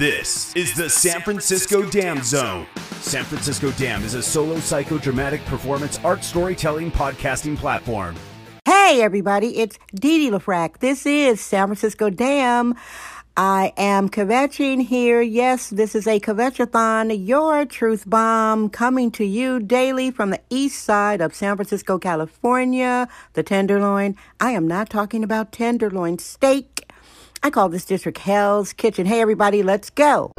This is the San Francisco Dam Zone. San Francisco Dam is a solo psychodramatic performance art storytelling podcasting platform. Hey, everybody, it's Didi LaFrac. This is San Francisco Dam. I am kvetching here. Yes, this is a kvetchathon, your truth bomb, coming to you daily from the east side of San Francisco, California, the Tenderloin. I am not talking about tenderloin steak. I call this district Hell's Kitchen. Hey, everybody, let's go.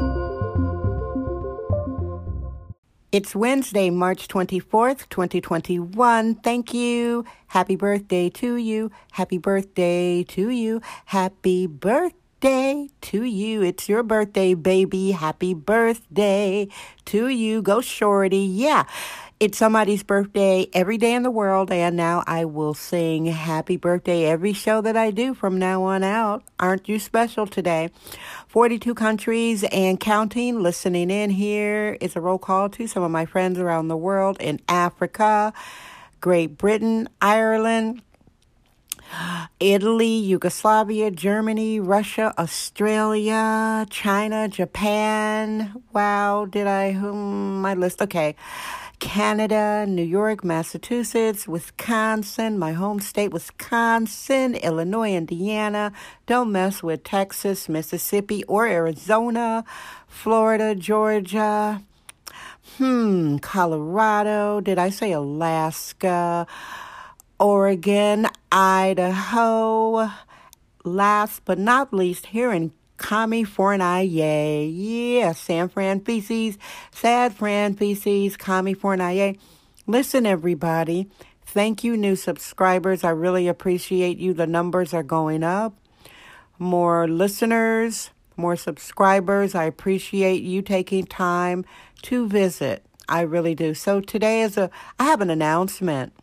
It's Wednesday, March 24th, 2021. Thank you. Happy birthday to you. Happy birthday to you. Happy birthday to you. It's your birthday, baby. Happy birthday to you. Go shorty. Yeah. It's somebody's birthday every day in the world, and now I will sing happy birthday every show that I do from now on out. Aren't you special today? 42 countries and counting listening in here. It's a roll call to some of my friends around the world in Africa, Great Britain, Ireland, Italy, Yugoslavia, Germany, Russia, Australia, China, Japan. Wow, did I? Hmm, my list. Okay. Canada, New York, Massachusetts, Wisconsin, my home state, Wisconsin, Illinois, Indiana. Don't mess with Texas, Mississippi, or Arizona, Florida, Georgia. Hmm, Colorado. Did I say Alaska? Oregon, Idaho. Last but not least, here in Kami Fornaye. Yeah, San Fran feces, sad Fran feces, Kami Fornaye. Listen, everybody. Thank you, new subscribers. I really appreciate you. The numbers are going up. More listeners, more subscribers. I appreciate you taking time to visit. I really do. So today is a I have an announcement.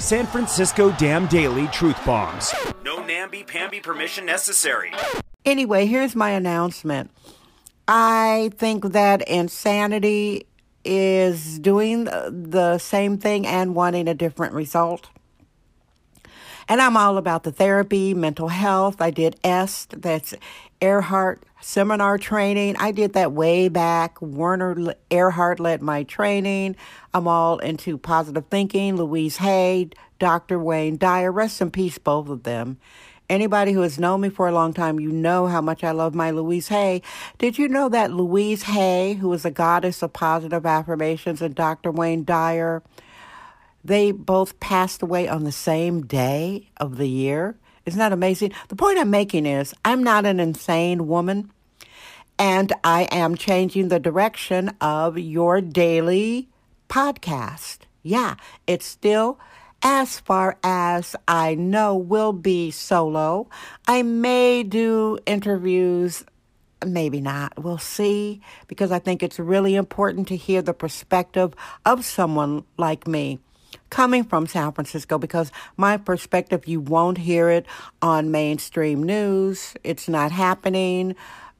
San Francisco Dam Daily Truth Bombs. No namby-pamby permission necessary. Anyway, here's my announcement. I think that insanity is doing the same thing and wanting a different result. And I'm all about the therapy, mental health. I did EST, that's Erhard seminar training. I did that way back. Werner Erhard led my training. I'm all into positive thinking. Louise Hay, Dr. Wayne Dyer, rest in peace, both of them. Anybody who has known me for a long time, you know how much I love my Louise Hay. Did you know that Louise Hay, who is a goddess of positive affirmations, and Dr. Wayne Dyer, they both passed away on the same day of the year? Isn't that amazing? The point I'm making is I'm not an insane woman, and I am changing the direction of your daily podcast. Yeah, it's still as far as I know, will be solo. I may do interviews, maybe not. We'll see, because I think it's really important to hear the perspective of someone like me coming from San Francisco because my perspective, you won't hear it on mainstream news. It's not happening.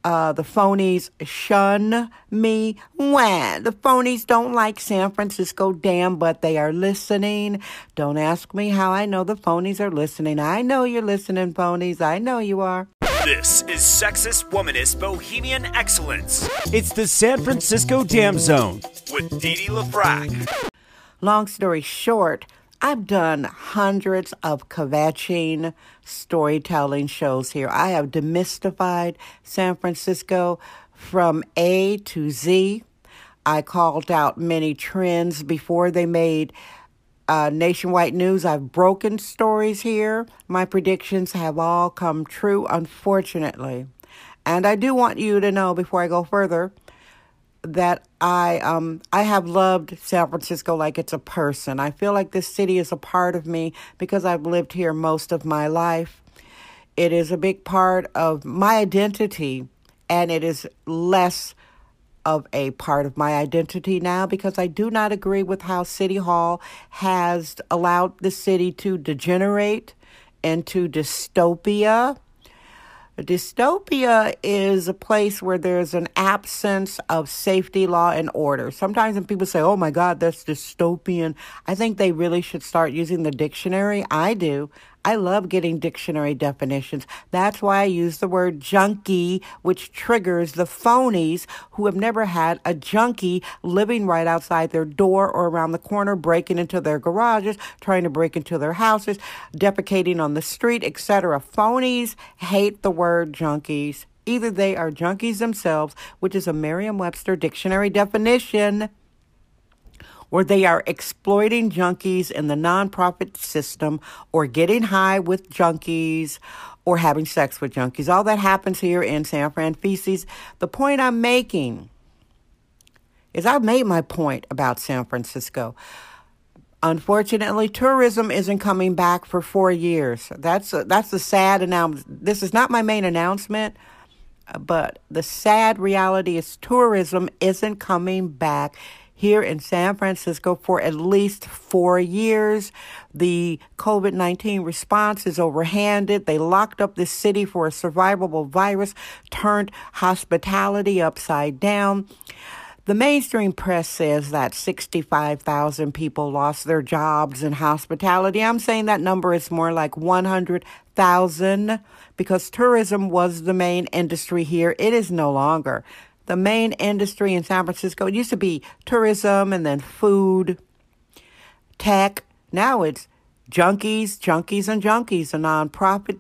Uh, the phonies shun me. When the phonies don't like San Francisco Dam, but they are listening. Don't ask me how I know the phonies are listening. I know you're listening, phonies. I know you are. This is sexist, womanist, bohemian excellence. It's the San Francisco Dam Zone with Didi LaFrac. Long story short, I've done hundreds of kvetching storytelling shows here. I have demystified San Francisco from A to Z. I called out many trends before they made uh, nationwide news. I've broken stories here. My predictions have all come true, unfortunately. And I do want you to know before I go further that I um I have loved San Francisco like it's a person. I feel like this city is a part of me because I've lived here most of my life. It is a big part of my identity and it is less of a part of my identity now because I do not agree with how City Hall has allowed the city to degenerate into dystopia. A dystopia is a place where there's an absence of safety, law, and order. Sometimes when people say, oh my God, that's dystopian, I think they really should start using the dictionary. I do. I love getting dictionary definitions. That's why I use the word junkie, which triggers the phonies who have never had a junkie living right outside their door or around the corner, breaking into their garages, trying to break into their houses, defecating on the street, etc. Phonies hate the word junkies. Either they are junkies themselves, which is a Merriam Webster dictionary definition or they are exploiting junkies in the nonprofit system or getting high with junkies or having sex with junkies. All that happens here in San Fran feces. The point I'm making is I've made my point about San Francisco. Unfortunately, tourism isn't coming back for four years. That's a, that's the sad announcement. This is not my main announcement, but the sad reality is tourism isn't coming back here in San Francisco for at least four years. The COVID 19 response is overhanded. They locked up the city for a survivable virus, turned hospitality upside down. The mainstream press says that 65,000 people lost their jobs in hospitality. I'm saying that number is more like 100,000 because tourism was the main industry here. It is no longer the main industry in San Francisco. It used to be tourism and then food, tech. Now it's junkies, junkies, and junkies, a nonprofit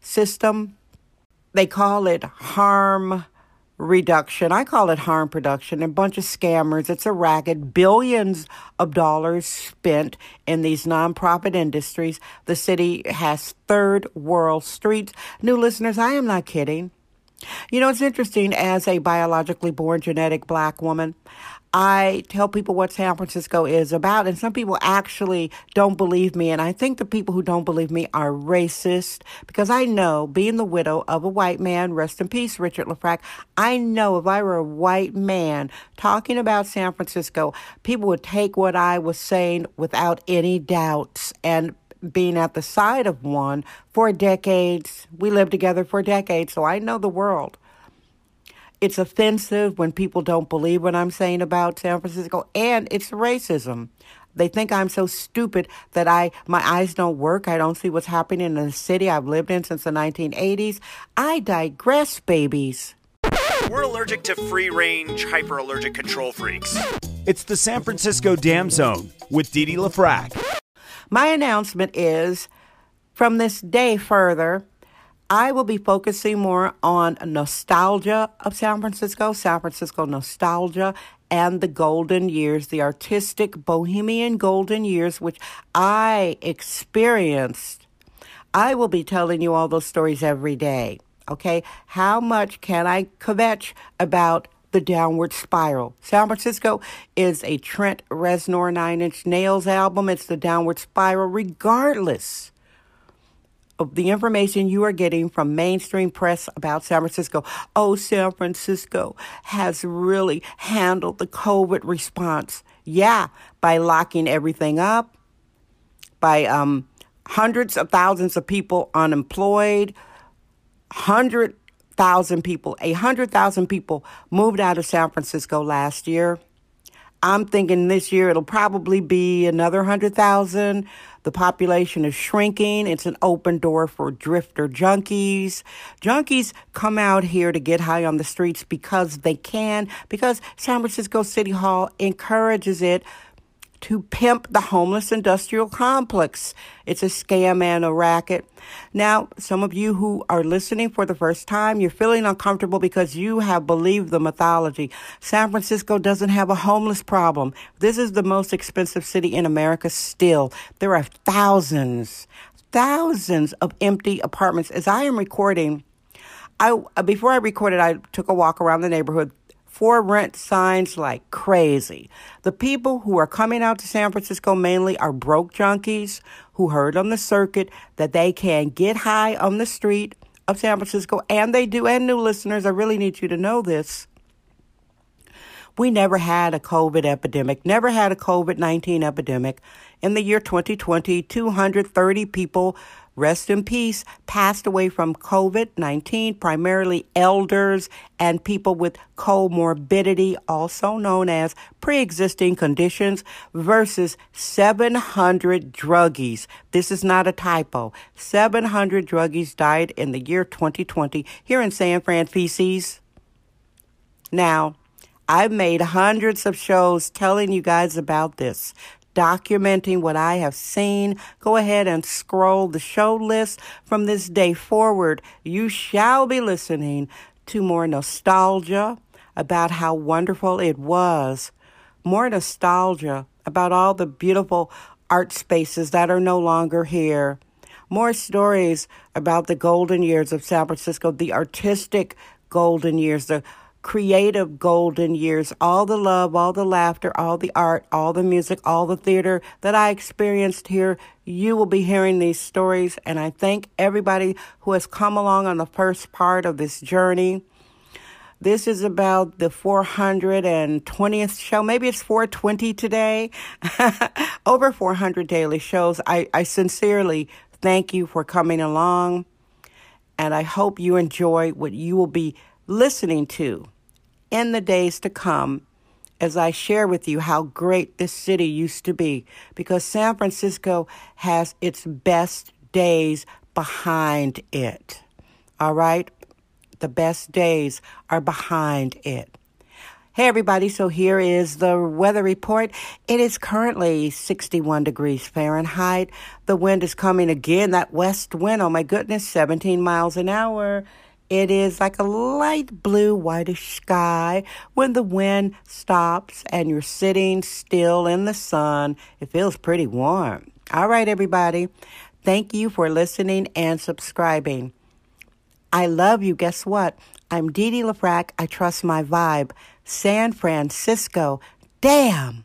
system. They call it harm reduction. I call it harm production. A bunch of scammers. It's a racket. Billions of dollars spent in these nonprofit industries. The city has third world streets. New listeners, I am not kidding. You know, it's interesting as a biologically born genetic black woman. I tell people what San Francisco is about, and some people actually don't believe me. And I think the people who don't believe me are racist because I know, being the widow of a white man, rest in peace, Richard Lefrak, I know if I were a white man talking about San Francisco, people would take what I was saying without any doubts and being at the side of one for decades. We lived together for decades, so I know the world. It's offensive when people don't believe what I'm saying about San Francisco, and it's racism. They think I'm so stupid that I my eyes don't work. I don't see what's happening in the city I've lived in since the 1980s. I digress, babies. We're allergic to free range, hyperallergic control freaks. It's the San Francisco Dam Zone with Didi Dee LaFrac. My announcement is from this day further, I will be focusing more on nostalgia of San Francisco, San Francisco nostalgia, and the golden years, the artistic bohemian golden years, which I experienced. I will be telling you all those stories every day. Okay, how much can I kvetch about the Downward Spiral. San Francisco is a Trent Reznor Nine Inch Nails album. It's the Downward Spiral, regardless of the information you are getting from mainstream press about San Francisco. Oh, San Francisco has really handled the COVID response. Yeah, by locking everything up, by um, hundreds of thousands of people unemployed, hundred thousand people, a hundred thousand people moved out of San Francisco last year. I'm thinking this year it'll probably be another hundred thousand. The population is shrinking. It's an open door for drifter junkies. Junkies come out here to get high on the streets because they can, because San Francisco City Hall encourages it to pimp the homeless industrial complex. It's a scam and a racket. Now, some of you who are listening for the first time, you're feeling uncomfortable because you have believed the mythology. San Francisco doesn't have a homeless problem. This is the most expensive city in America still. There are thousands, thousands of empty apartments. As I am recording, I before I recorded, I took a walk around the neighborhood for rent signs like crazy. The people who are coming out to San Francisco mainly are broke junkies who heard on the circuit that they can get high on the street of San Francisco, and they do. And new listeners, I really need you to know this. We never had a COVID epidemic, never had a COVID 19 epidemic. In the year 2020, 230 people, rest in peace, passed away from COVID 19, primarily elders and people with comorbidity, also known as pre existing conditions, versus 700 druggies. This is not a typo. 700 druggies died in the year 2020 here in San Francisco. Now, I've made hundreds of shows telling you guys about this, documenting what I have seen. Go ahead and scroll the show list from this day forward. You shall be listening to more nostalgia about how wonderful it was, more nostalgia about all the beautiful art spaces that are no longer here. More stories about the golden years of San Francisco, the artistic golden years, the creative golden years, all the love, all the laughter, all the art, all the music, all the theater that I experienced here. You will be hearing these stories, and I thank everybody who has come along on the first part of this journey. This is about the 420th show. Maybe it's 420 today. Over 400 daily shows. I, I sincerely thank you for coming along, and I hope you enjoy what you will be listening to in the days to come as I share with you how great this city used to be because San Francisco has its best days behind it. All right? The best days are behind it. Hey, everybody. So here is the weather report. It is currently 61 degrees Fahrenheit. The wind is coming again. That west wind, oh my goodness, 17 miles an hour. It is like a light blue, whitish sky. When the wind stops and you're sitting still in the sun, it feels pretty warm. All right, everybody. Thank you for listening and subscribing. I love you. Guess what? I'm Dee Dee LaFrac. I trust my vibe. San Francisco. Damn.